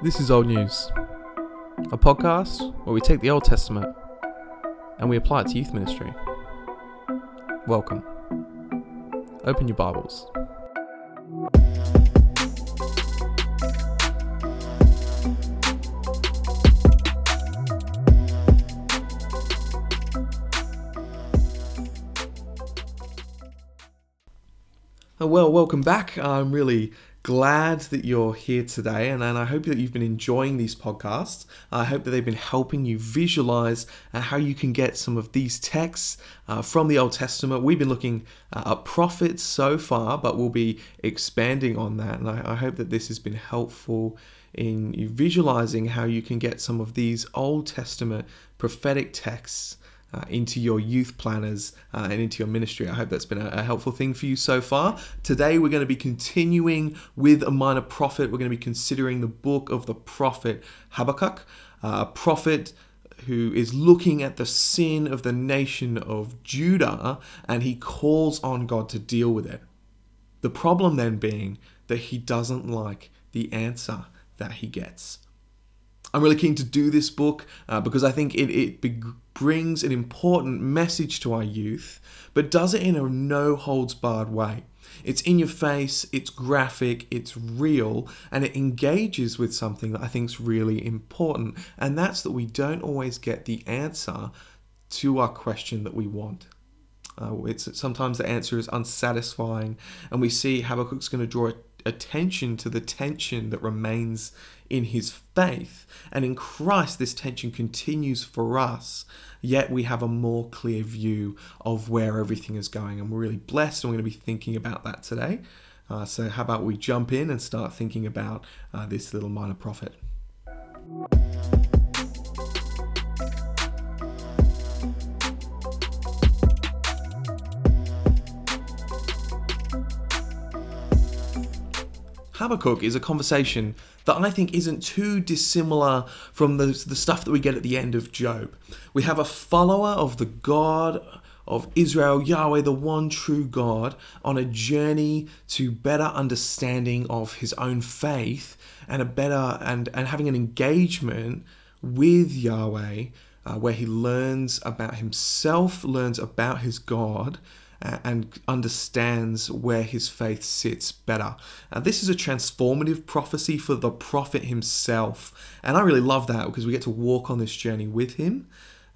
This is Old News, a podcast where we take the Old Testament and we apply it to youth ministry. Welcome. Open your Bibles. Well, welcome back. I'm really glad that you're here today, and, and I hope that you've been enjoying these podcasts. I hope that they've been helping you visualize uh, how you can get some of these texts uh, from the Old Testament. We've been looking uh, at prophets so far, but we'll be expanding on that, and I, I hope that this has been helpful in visualizing how you can get some of these Old Testament prophetic texts uh, into your youth planners uh, and into your ministry. I hope that's been a, a helpful thing for you so far. Today, we're going to be continuing with a minor prophet. We're going to be considering the book of the prophet Habakkuk, uh, a prophet who is looking at the sin of the nation of Judah and he calls on God to deal with it. The problem then being that he doesn't like the answer that he gets. I'm really keen to do this book uh, because I think it, it be- brings an important message to our youth, but does it in a no holds barred way. It's in your face, it's graphic, it's real, and it engages with something that I think is really important, and that's that we don't always get the answer to our question that we want. Uh, it's sometimes the answer is unsatisfying, and we see Habakkuk's going to draw attention to the tension that remains in his faith. And in Christ, this tension continues for us, yet we have a more clear view of where everything is going. And we're really blessed, and we're going to be thinking about that today. Uh, so, how about we jump in and start thinking about uh, this little minor prophet? Habakkuk is a conversation that I think isn't too dissimilar from the, the stuff that we get at the end of Job. We have a follower of the God of Israel, Yahweh, the one true God, on a journey to better understanding of his own faith and a better and, and having an engagement with Yahweh uh, where he learns about himself, learns about his God, and understands where his faith sits better. This is a transformative prophecy for the prophet himself, and I really love that because we get to walk on this journey with him,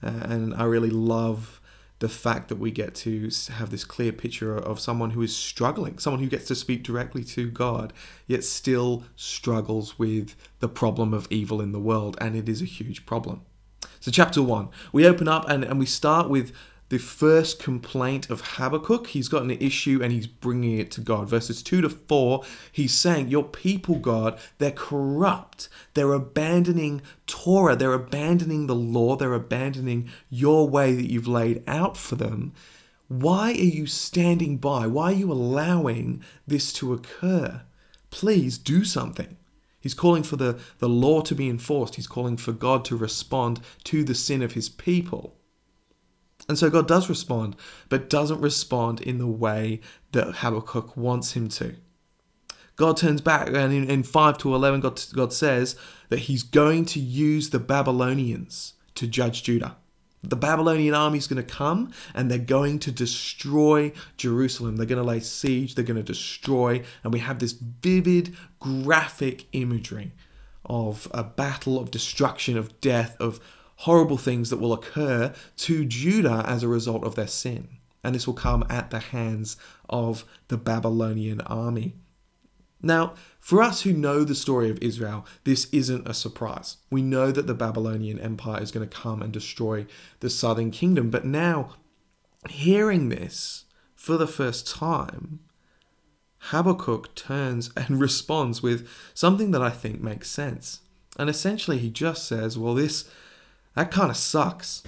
uh, and I really love the fact that we get to have this clear picture of someone who is struggling, someone who gets to speak directly to God, yet still struggles with the problem of evil in the world, and it is a huge problem. So, chapter one, we open up and, and we start with the first complaint of Habakkuk. He's got an issue and he's bringing it to God. Verses 2 to 4, he's saying, Your people, God, they're corrupt. They're abandoning Torah. They're abandoning the law. They're abandoning your way that you've laid out for them. Why are you standing by? Why are you allowing this to occur? Please do something. He's calling for the, the law to be enforced. He's calling for God to respond to the sin of his people. And so God does respond, but doesn't respond in the way that Habakkuk wants him to. God turns back, and in, in 5 to 11, God, God says that he's going to use the Babylonians to judge Judah. The Babylonian army is going to come and they're going to destroy Jerusalem. They're going to lay siege, they're going to destroy. And we have this vivid, graphic imagery of a battle, of destruction, of death, of horrible things that will occur to Judah as a result of their sin. And this will come at the hands of the Babylonian army. Now, for us who know the story of Israel, this isn't a surprise. We know that the Babylonian Empire is going to come and destroy the southern kingdom. But now, hearing this for the first time, Habakkuk turns and responds with something that I think makes sense. And essentially, he just says, Well, this, that kind of sucks.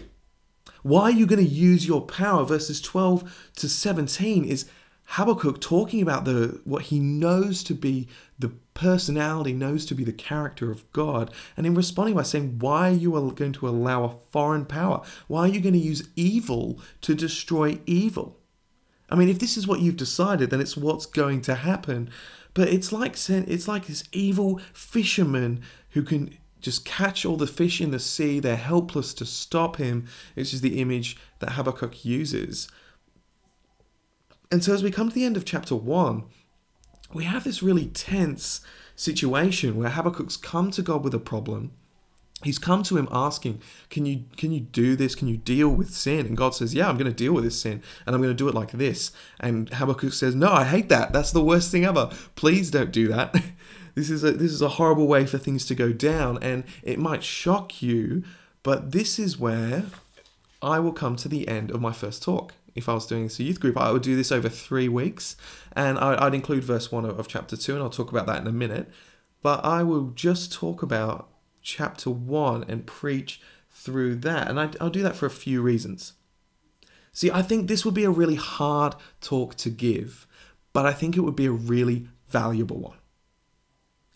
Why are you going to use your power? Verses 12 to 17 is Habakkuk talking about the what he knows to be the personality, knows to be the character of God, and in responding by saying, Why are you going to allow a foreign power? Why are you going to use evil to destroy evil? I mean, if this is what you've decided, then it's what's going to happen. But it's like it's like this evil fisherman who can just catch all the fish in the sea. They're helpless to stop him. It's is the image that Habakkuk uses. And so, as we come to the end of chapter one, we have this really tense situation where Habakkuk's come to God with a problem. He's come to him asking, "Can you can you do this? Can you deal with sin?" And God says, "Yeah, I'm going to deal with this sin, and I'm going to do it like this." And Habakkuk says, "No, I hate that. That's the worst thing ever. Please don't do that. this is a this is a horrible way for things to go down, and it might shock you, but this is where I will come to the end of my first talk if I was doing this a youth group, I would do this over three weeks, and I'd include verse one of chapter two, and I'll talk about that in a minute. But I will just talk about chapter one and preach through that, and I'll do that for a few reasons. See, I think this would be a really hard talk to give, but I think it would be a really valuable one.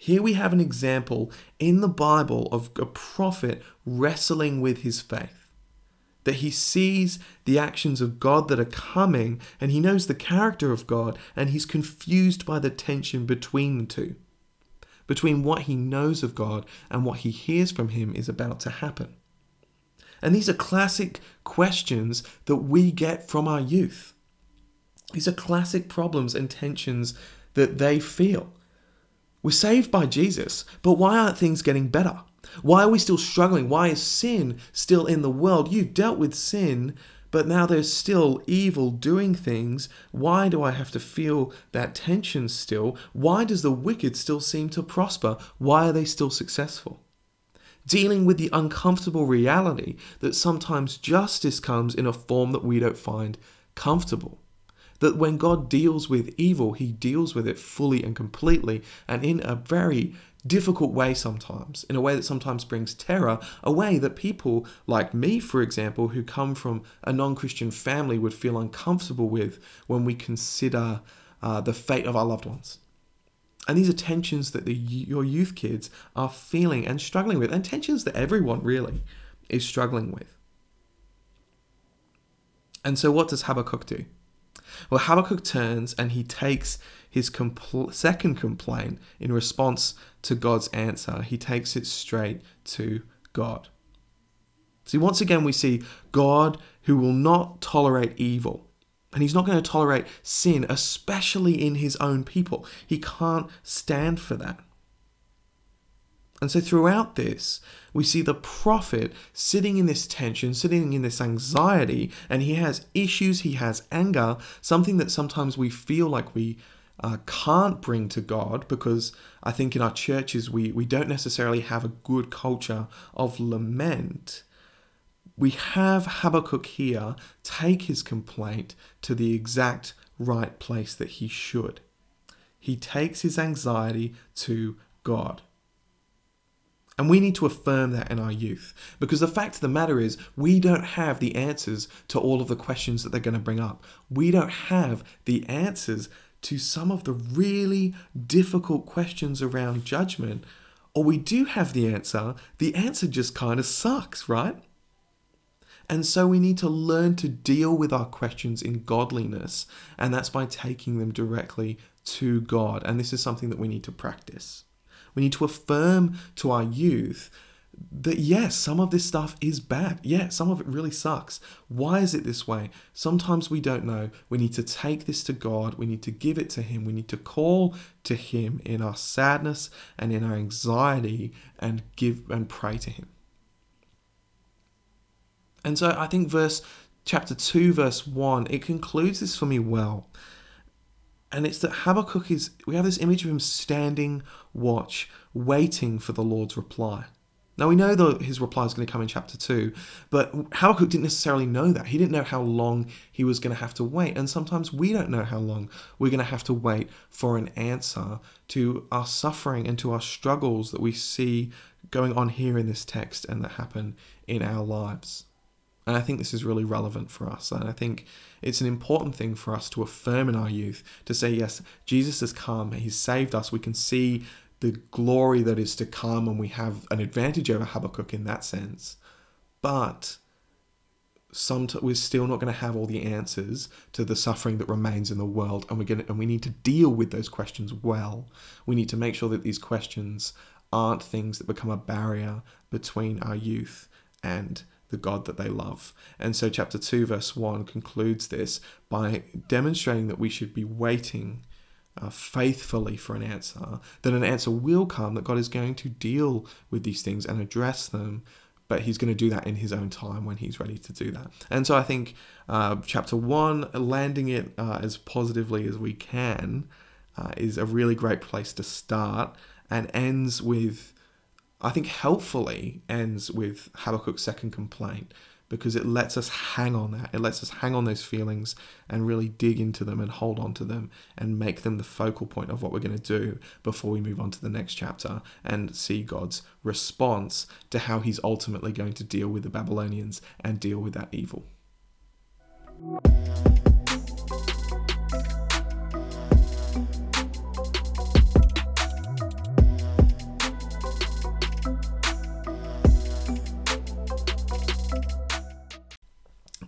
Here we have an example in the Bible of a prophet wrestling with his faith that he sees the actions of God that are coming and he knows the character of God and he's confused by the tension between the two. Between what he knows of God and what he hears from him is about to happen. And these are classic questions that we get from our youth. These are classic problems and tensions that they feel. We're saved by Jesus, but why aren't things getting better? Why are we still struggling? Why is sin still in the world? You've dealt with sin, but now there's still evil doing things. Why do I have to feel that tension still? Why does the wicked still seem to prosper? Why are they still successful? Dealing with the uncomfortable reality that sometimes justice comes in a form that we don't find comfortable. That when God deals with evil, he deals with it fully and completely and in a very difficult way sometimes, in a way that sometimes brings terror, a way that people like me, for example, who come from a non Christian family would feel uncomfortable with when we consider uh, the fate of our loved ones. And these are tensions that the, your youth kids are feeling and struggling with, and tensions that everyone really is struggling with. And so, what does Habakkuk do? Well, Habakkuk turns and he takes his compl- second complaint in response to God's answer. He takes it straight to God. See, once again, we see God who will not tolerate evil. And he's not going to tolerate sin, especially in his own people. He can't stand for that. And so throughout this, we see the prophet sitting in this tension, sitting in this anxiety, and he has issues, he has anger, something that sometimes we feel like we uh, can't bring to God because I think in our churches we, we don't necessarily have a good culture of lament. We have Habakkuk here take his complaint to the exact right place that he should. He takes his anxiety to God. And we need to affirm that in our youth. Because the fact of the matter is, we don't have the answers to all of the questions that they're going to bring up. We don't have the answers to some of the really difficult questions around judgment. Or we do have the answer, the answer just kind of sucks, right? And so we need to learn to deal with our questions in godliness, and that's by taking them directly to God. And this is something that we need to practice. We need to affirm to our youth that yes, some of this stuff is bad. Yeah, some of it really sucks. Why is it this way? Sometimes we don't know. We need to take this to God. We need to give it to Him. We need to call to Him in our sadness and in our anxiety and give and pray to Him. And so I think verse chapter 2, verse 1, it concludes this for me well and it's that Habakkuk is, we have this image of him standing watch, waiting for the Lord's reply. Now we know that his reply is going to come in chapter 2, but Habakkuk didn't necessarily know that. He didn't know how long he was going to have to wait. And sometimes we don't know how long we're going to have to wait for an answer to our suffering and to our struggles that we see going on here in this text and that happen in our lives. And I think this is really relevant for us. And I think it's an important thing for us to affirm in our youth to say, yes, Jesus has come, He's saved us. We can see the glory that is to come, and we have an advantage over Habakkuk in that sense. But we're still not going to have all the answers to the suffering that remains in the world and we're going and we need to deal with those questions well we need to make sure that these questions aren't things that become a barrier between our youth and the God that they love. And so, chapter 2, verse 1 concludes this by demonstrating that we should be waiting uh, faithfully for an answer, that an answer will come, that God is going to deal with these things and address them but he's going to do that in his own time when he's ready to do that. And so I think uh, chapter one, landing it uh, as positively as we can, uh, is a really great place to start and ends with, I think, helpfully ends with Habakkuk's second complaint because it lets us hang on that. It lets us hang on those feelings and really dig into them and hold on to them and make them the focal point of what we're going to do before we move on to the next chapter and see God's response to how he's ultimately going to deal with the Babylonians and deal with that evil.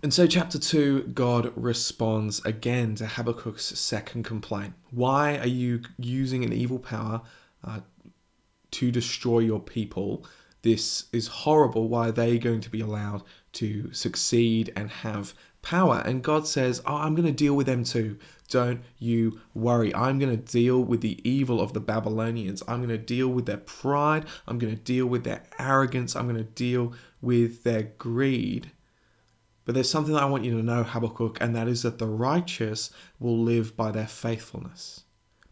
And so, chapter 2, God responds again to Habakkuk's second complaint. Why are you using an evil power uh, to destroy your people? This is horrible. Why are they going to be allowed to succeed and have power? And God says, Oh, I'm going to deal with them too. Don't you worry. I'm going to deal with the evil of the Babylonians. I'm going to deal with their pride. I'm going to deal with their arrogance. I'm going to deal with their greed but there's something that I want you to know, Habakkuk, and that is that the righteous will live by their faithfulness.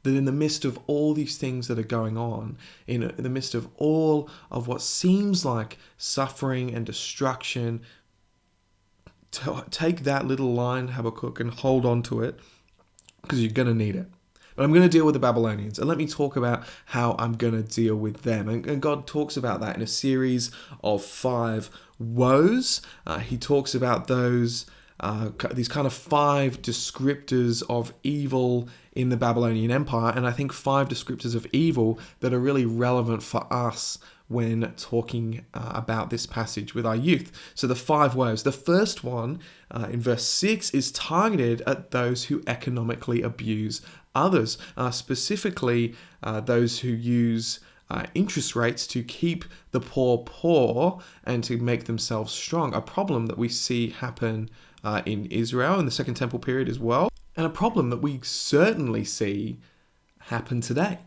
That in the midst of all these things that are going on, in the midst of all of what seems like suffering and destruction, take that little line, Habakkuk, and hold on to it because you're going to need it. But I'm going to deal with the Babylonians. And let me talk about how I'm going to deal with them. And, and God talks about that in a series of five woes. Uh, he talks about those. Uh, these kind of five descriptors of evil in the Babylonian Empire, and I think five descriptors of evil that are really relevant for us when talking uh, about this passage with our youth. So, the five woes. The first one uh, in verse 6 is targeted at those who economically abuse others, are specifically uh, those who use uh, interest rates to keep the poor poor and to make themselves strong. A problem that we see happen uh, in Israel in the Second Temple period as well, and a problem that we certainly see happen today.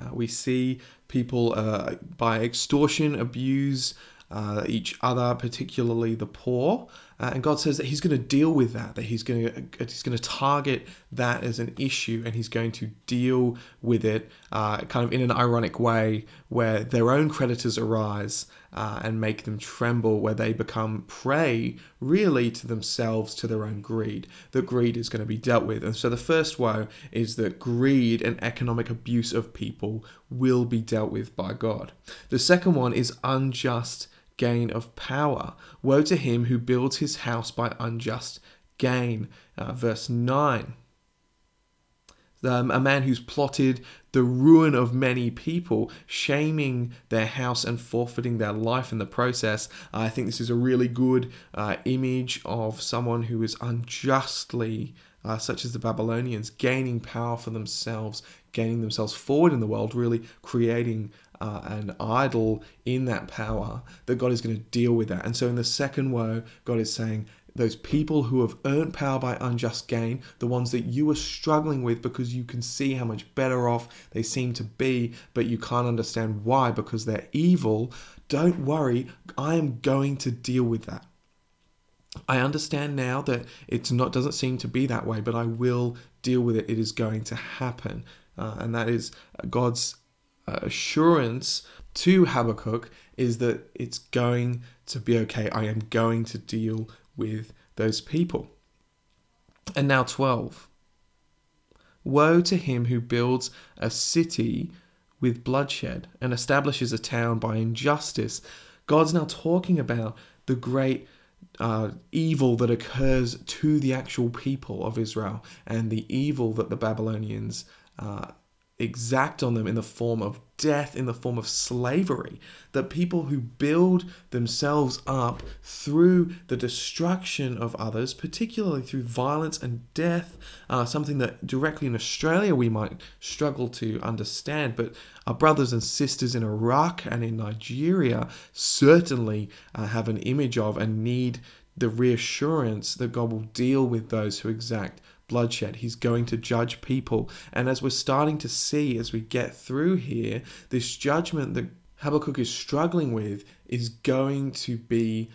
Uh, we see people uh, by extortion abuse uh, each other, particularly the poor. Uh, and God says that He's going to deal with that, that He's going to He's going to target that as an issue, and He's going to deal with it, uh, kind of in an ironic way, where their own creditors arise uh, and make them tremble, where they become prey, really, to themselves, to their own greed. That greed is going to be dealt with, and so the first woe is that greed and economic abuse of people will be dealt with by God. The second one is unjust gain of power. Woe to him who builds his house by unjust gain. Uh, verse 9. Um, a man who's plotted the ruin of many people, shaming their house and forfeiting their life in the process. I think this is a really good uh, image of someone who is unjustly, uh, such as the Babylonians, gaining power for themselves, gaining themselves forward in the world, really creating uh, an idol in that power, that God is going to deal with that. And so in the second woe, God is saying, those people who have earned power by unjust gain, the ones that you are struggling with because you can see how much better off they seem to be, but you can't understand why because they're evil, don't worry, I am going to deal with that. I understand now that it's not doesn't seem to be that way, but I will deal with it. It is going to happen, uh, and that is God's assurance to Habakkuk is that it's going to be okay. I am going to deal with those people. And now 12. Woe to him who builds a city with bloodshed and establishes a town by injustice. God's now talking about the great uh, evil that occurs to the actual people of Israel and the evil that the Babylonians uh, exact on them in the form of death, in the form of slavery. That people who build themselves up through the destruction of others, particularly through violence and death, uh, something that directly in Australia we might struggle to understand, but our brothers and sisters in Iraq and in Nigeria certainly uh, have an image of and need the reassurance that God will deal with those who exact bloodshed. He's going to judge people. And as we're starting to see as we get through here, this judgment that Habakkuk is struggling with is going to be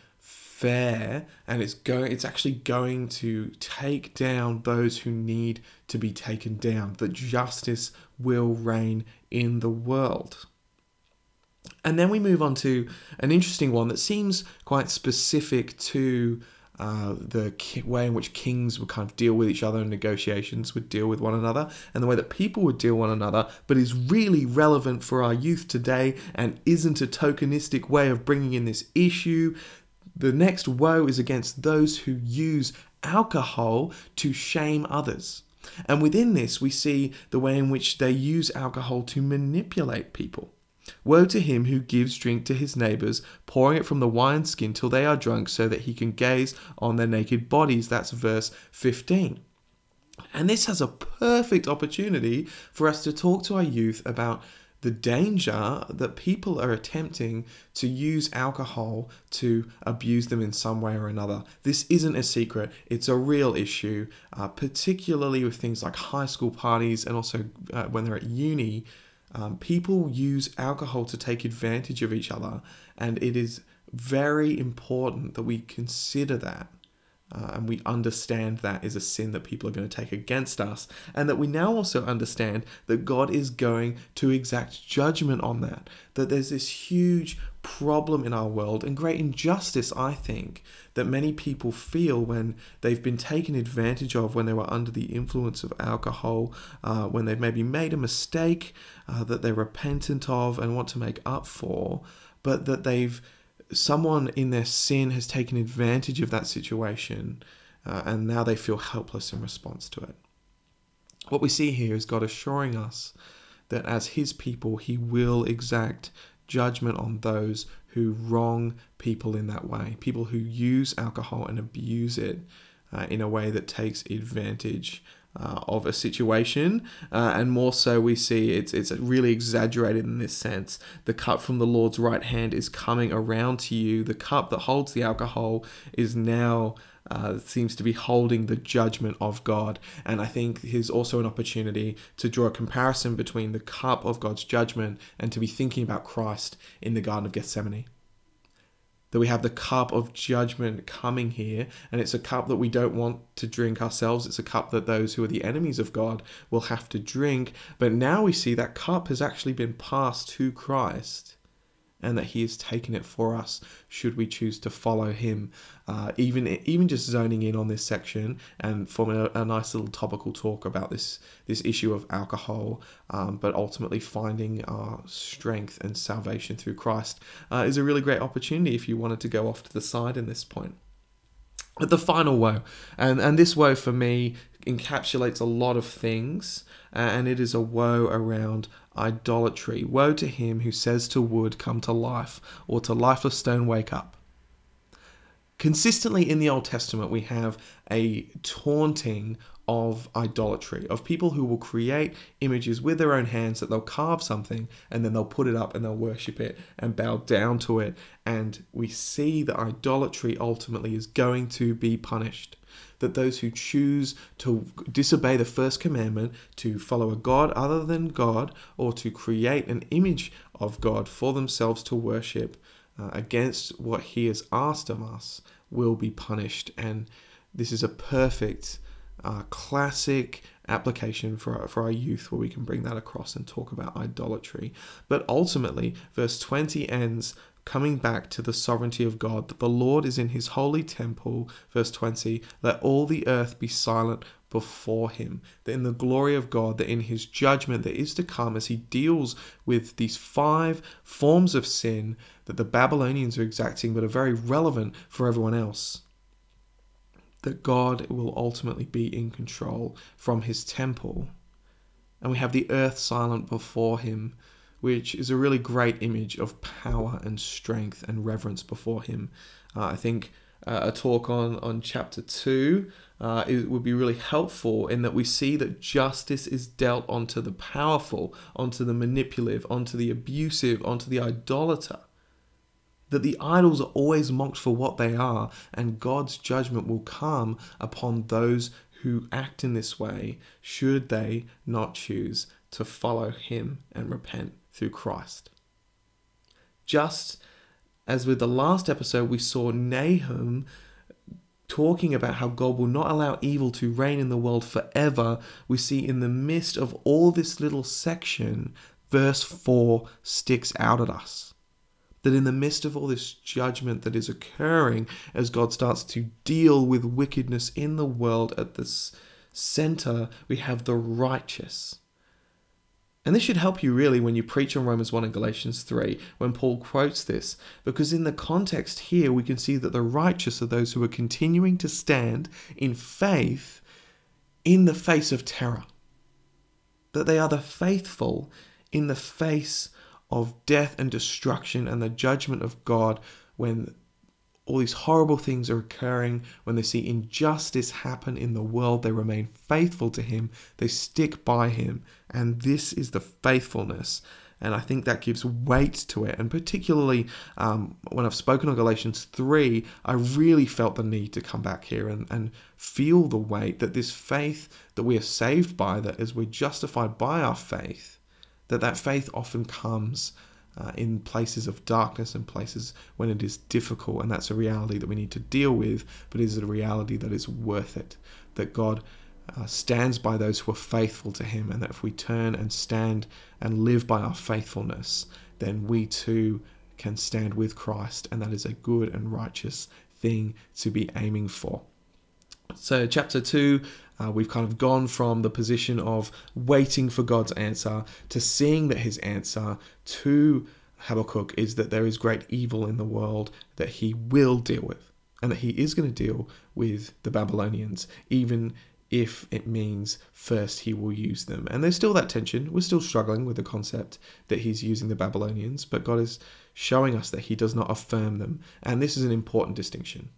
fair and it's going it's actually going to take down those who need to be taken down that justice will reign in the world and then we move on to an interesting one that seems quite specific to uh, the way in which kings would kind of deal with each other and negotiations would deal with one another and the way that people would deal one another, but is really relevant for our youth today and isn't a tokenistic way of bringing in this issue. The next woe is against those who use alcohol to shame others. And within this, we see the way in which they use alcohol to manipulate people. Woe to him who gives drink to his neighbors, pouring it from the wineskin till they are drunk, so that he can gaze on their naked bodies. That's verse 15. And this has a perfect opportunity for us to talk to our youth about the danger that people are attempting to use alcohol to abuse them in some way or another. This isn't a secret, it's a real issue, uh, particularly with things like high school parties and also uh, when they're at uni. Um, people use alcohol to take advantage of each other, and it is very important that we consider that. Uh, and we understand that is a sin that people are going to take against us, and that we now also understand that God is going to exact judgment on that. That there's this huge problem in our world and great injustice, I think, that many people feel when they've been taken advantage of when they were under the influence of alcohol, uh, when they've maybe made a mistake uh, that they're repentant of and want to make up for, but that they've someone in their sin has taken advantage of that situation uh, and now they feel helpless in response to it. What we see here is God assuring us that as His people, He will exact judgment on those who wrong people in that way, people who use alcohol and abuse it uh, in a way that takes advantage uh, of a situation, uh, and more so we see it's it's really exaggerated in this sense. The cup from the Lord's right hand is coming around to you. The cup that holds the alcohol is now uh, seems to be holding the judgment of God. And I think here's also an opportunity to draw a comparison between the cup of God's judgment and to be thinking about Christ in the Garden of Gethsemane that we have the cup of judgment coming here, and it's a cup that we don't want to drink ourselves. It's a cup that those who are the enemies of God will have to drink. But now we see that cup has actually been passed to Christ and that he has taken it for us should we choose to follow him. Uh, even even just zoning in on this section and forming a, a nice little topical talk about this this issue of alcohol um, but ultimately finding our strength and salvation through Christ uh, is a really great opportunity if you wanted to go off to the side in this point. But the final woe and and this woe for me encapsulates a lot of things and it is a woe around idolatry. Woe to him who says to wood, Come to life, or to lifeless stone, Wake up. Consistently in the Old Testament, we have a taunting of idolatry, of people who will create images with their own hands that they'll carve something and then they'll put it up and they'll worship it and bow down to it. And we see that idolatry ultimately is going to be punished that those who choose to disobey the first commandment, to follow a God other than God, or to create an image of God for themselves to worship uh, against what He has asked of us, will be punished. And this is a perfect, uh, classic application for our, for our youth where we can bring that across and talk about idolatry. But ultimately, verse 20 ends coming back to the sovereignty of God, that the Lord is in his holy temple. Verse 20, let all the earth be silent before him. That in the glory of God, that in his judgment that is to come as he deals with these five forms of sin that the Babylonians are exacting but are very relevant for everyone else. That God will ultimately be in control from his temple And we have the earth silent before him, which is a really great image of power and strength and reverence before him. Uh, I think uh, a talk on, on chapter 2 uh, it would be really helpful in that we see that justice is dealt onto the powerful, onto the manipulative, onto the abusive, onto the idolater. That the idols are always mocked for what they are, and God's judgment will come upon those who act in this way, should they not choose to follow Him and repent through Christ. Just as with the last episode, we saw Nahum talking about how God will not allow evil to reign in the world forever, we see in the midst of all this little section, verse 4 sticks out at us. That in the midst of all this judgment that is occurring as God starts to deal with wickedness in the world, at this center, we have the righteous. And this should help you really when you preach on Romans 1 and Galatians 3 when Paul quotes this, because in the context here we can see that the righteous are those who are continuing to stand in faith in the face of terror. That they are the faithful in the face of death and destruction and the judgment of God when all these horrible things are occurring, when they see injustice happen in the world, they remain faithful to Him, they stick by Him. And this is the faithfulness. And I think that gives weight to it. And particularly um, when I've spoken on Galatians 3, I really felt the need to come back here and, and feel the weight that this faith that we are saved by, that as we're justified by our faith, that that faith often comes uh, in places of darkness and places when it is difficult. And that's a reality that we need to deal with, but is it a reality that is worth it? That God uh, stands by those who are faithful to Him, and that if we turn and stand and live by our faithfulness, then we too can stand with Christ, and that is a good and righteous thing to be aiming for. So, chapter 2, uh, we've kind of gone from the position of waiting for God's answer to seeing that his answer to Habakkuk is that there is great evil in the world that he will deal with, and that he is going to deal with the Babylonians, even if it means first he will use them. And there's still that tension. We're still struggling with the concept that he's using the Babylonians, but God is showing us that he does not affirm them. And this is an important distinction.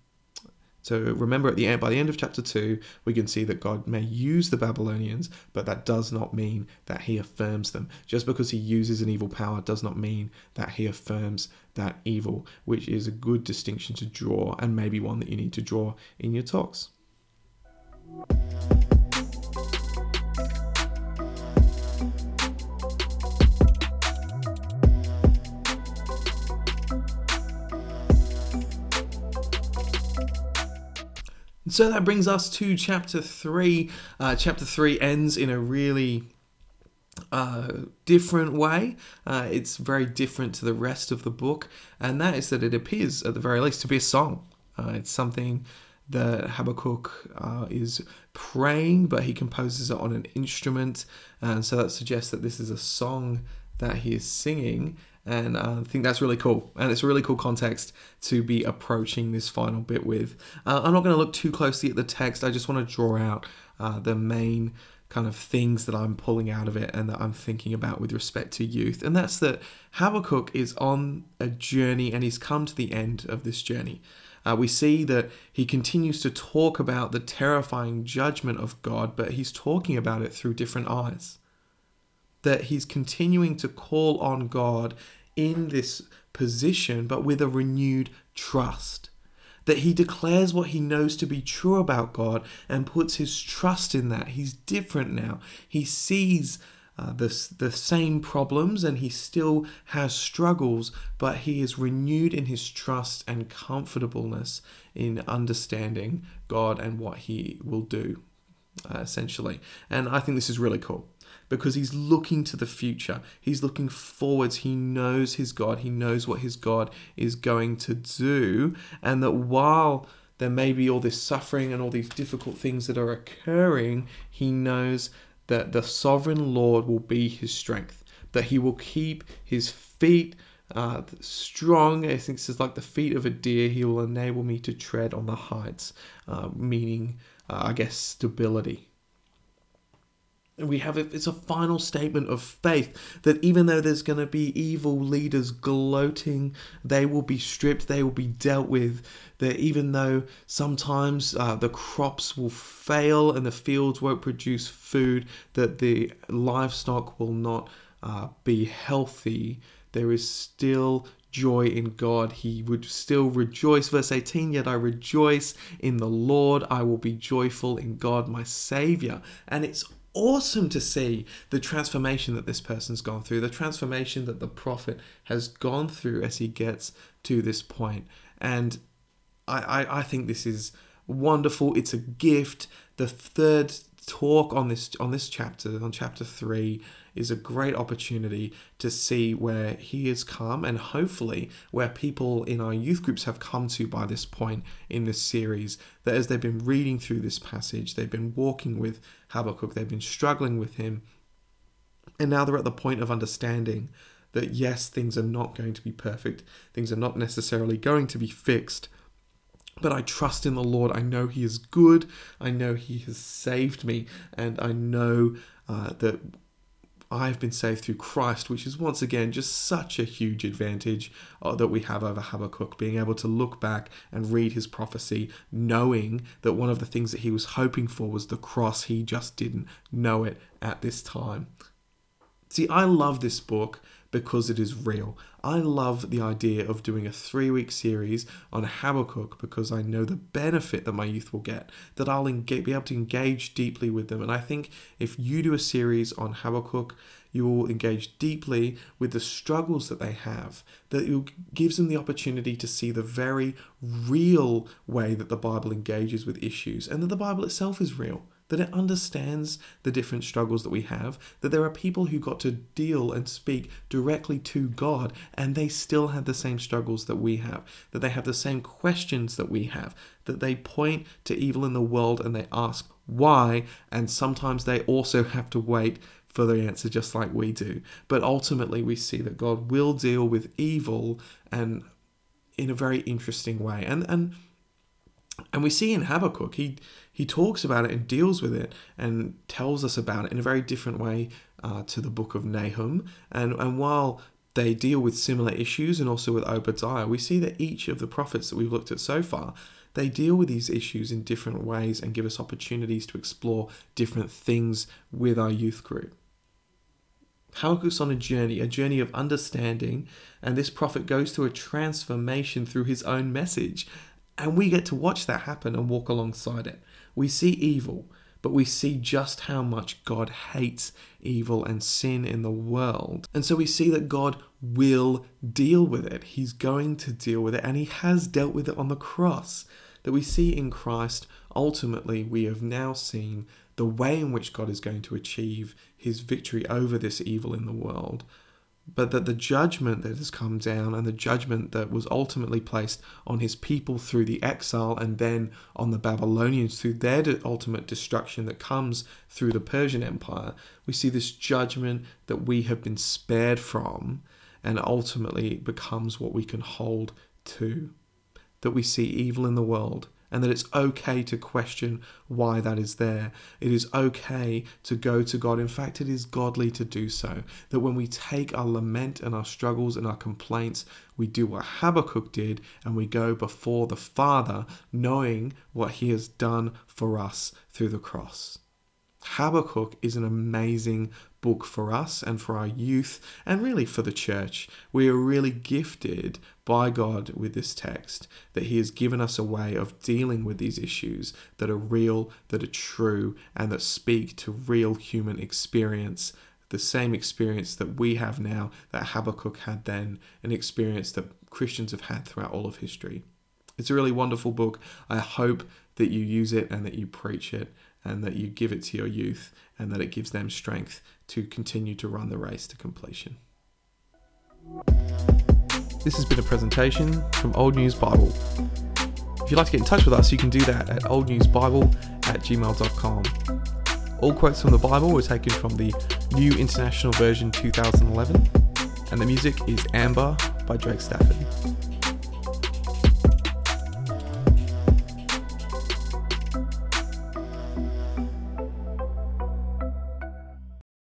So remember, at the end, by the end of chapter two, we can see that God may use the Babylonians, but that does not mean that He affirms them. Just because He uses an evil power does not mean that He affirms that evil, which is a good distinction to draw, and maybe one that you need to draw in your talks. So that brings us to chapter three. Uh, chapter three ends in a really uh, different way. Uh, it's very different to the rest of the book, and that is that it appears, at the very least, to be a song. Uh, it's something that Habakkuk uh, is praying, but he composes it on an instrument, and so that suggests that this is a song that he is singing and uh, I think that's really cool. And it's a really cool context to be approaching this final bit with. Uh, I'm not going to look too closely at the text, I just want to draw out uh, the main kind of things that I'm pulling out of it and that I'm thinking about with respect to youth. And that's that Habakkuk is on a journey and he's come to the end of this journey. Uh, we see that he continues to talk about the terrifying judgment of God, but he's talking about it through different eyes that he's continuing to call on God in this position, but with a renewed trust. That he declares what he knows to be true about God and puts his trust in that. He's different now. He sees uh, the, the same problems and he still has struggles, but he is renewed in his trust and comfortableness in understanding God and what he will do, uh, essentially. And I think this is really cool because he's looking to the future. He's looking forwards. He knows his God. He knows what his God is going to do. And that while there may be all this suffering and all these difficult things that are occurring, he knows that the sovereign Lord will be his strength, that he will keep his feet. Uh, strong, I think this is like the feet of a deer. He will enable me to tread on the heights, uh, meaning, uh, I guess, stability. we have it's a final statement of faith that even though there's going to be evil leaders gloating they will be stripped they will be dealt with that even though sometimes uh, the crops will fail and the fields won't produce food that the livestock will not uh, be healthy there is still joy in God. He would still rejoice. Verse 18, yet I rejoice in the Lord. I will be joyful in God, my Savior. And it's awesome to see the transformation that this person's gone through, the transformation that the prophet has gone through as he gets to this point. And I, I, I think this is wonderful. It's a gift. The third talk on this on this chapter, on chapter three, is a great opportunity to see where he has come and hopefully where people in our youth groups have come to by this point in this series. That as they've been reading through this passage, they've been walking with Habakkuk, they've been struggling with him, and now they're at the point of understanding that yes, things are not going to be perfect, things are not necessarily going to be fixed. But I trust in the Lord. I know He is good. I know He has saved me. And I know uh, that I've been saved through Christ, which is once again just such a huge advantage uh, that we have over Habakkuk, being able to look back and read his prophecy, knowing that one of the things that he was hoping for was the cross. He just didn't know it at this time. See, I love this book because it is real. I love the idea of doing a three week series on Habakkuk because I know the benefit that my youth will get, that I'll be able to engage deeply with them. And I think if you do a series on Habakkuk, you will engage deeply with the struggles that they have, that it gives them the opportunity to see the very real way that the Bible engages with issues and that the Bible itself is real that it understands the different struggles that we have, that there are people who got to deal and speak directly to God and they still have the same struggles that we have, that they have the same questions that we have, that they point to evil in the world and they ask why, and sometimes they also have to wait for the answer just like we do. But ultimately, we see that God will deal with evil and in a very interesting way. And, and and we see in Habakkuk, he he talks about it and deals with it and tells us about it in a very different way uh, to the book of Nahum. And and while they deal with similar issues and also with Obadiah, we see that each of the prophets that we've looked at so far, they deal with these issues in different ways and give us opportunities to explore different things with our youth group. Habakkuk's on a journey, a journey of understanding, and this prophet goes through a transformation through his own message. And we get to watch that happen and walk alongside it. We see evil, but we see just how much God hates evil and sin in the world. And so we see that God will deal with it. He's going to deal with it, and He has dealt with it on the cross. That we see in Christ, ultimately, we have now seen the way in which God is going to achieve His victory over this evil in the world but that the judgment that has come down and the judgment that was ultimately placed on his people through the exile and then on the Babylonians through their ultimate destruction that comes through the Persian Empire, we see this judgment that we have been spared from and ultimately becomes what we can hold to. That we see evil in the world and that it's okay to question why that is there. It is okay to go to God. In fact, it is godly to do so. That when we take our lament and our struggles and our complaints, we do what Habakkuk did and we go before the Father, knowing what He has done for us through the cross. Habakkuk is an amazing book for us and for our youth and really for the church. We are really gifted by God with this text that He has given us a way of dealing with these issues that are real, that are true, and that speak to real human experience. The same experience that we have now, that Habakkuk had then, an experience that Christians have had throughout all of history. It's a really wonderful book. I hope that you use it and that you preach it and that you give it to your youth and that it gives them strength to continue to run the race to completion. This has been a presentation from Old News Bible. If you'd like to get in touch with us, you can do that at oldnewsbible at gmail.com. All quotes from the Bible were taken from the New International Version 2011, and the music is Amber by Drake Stafford.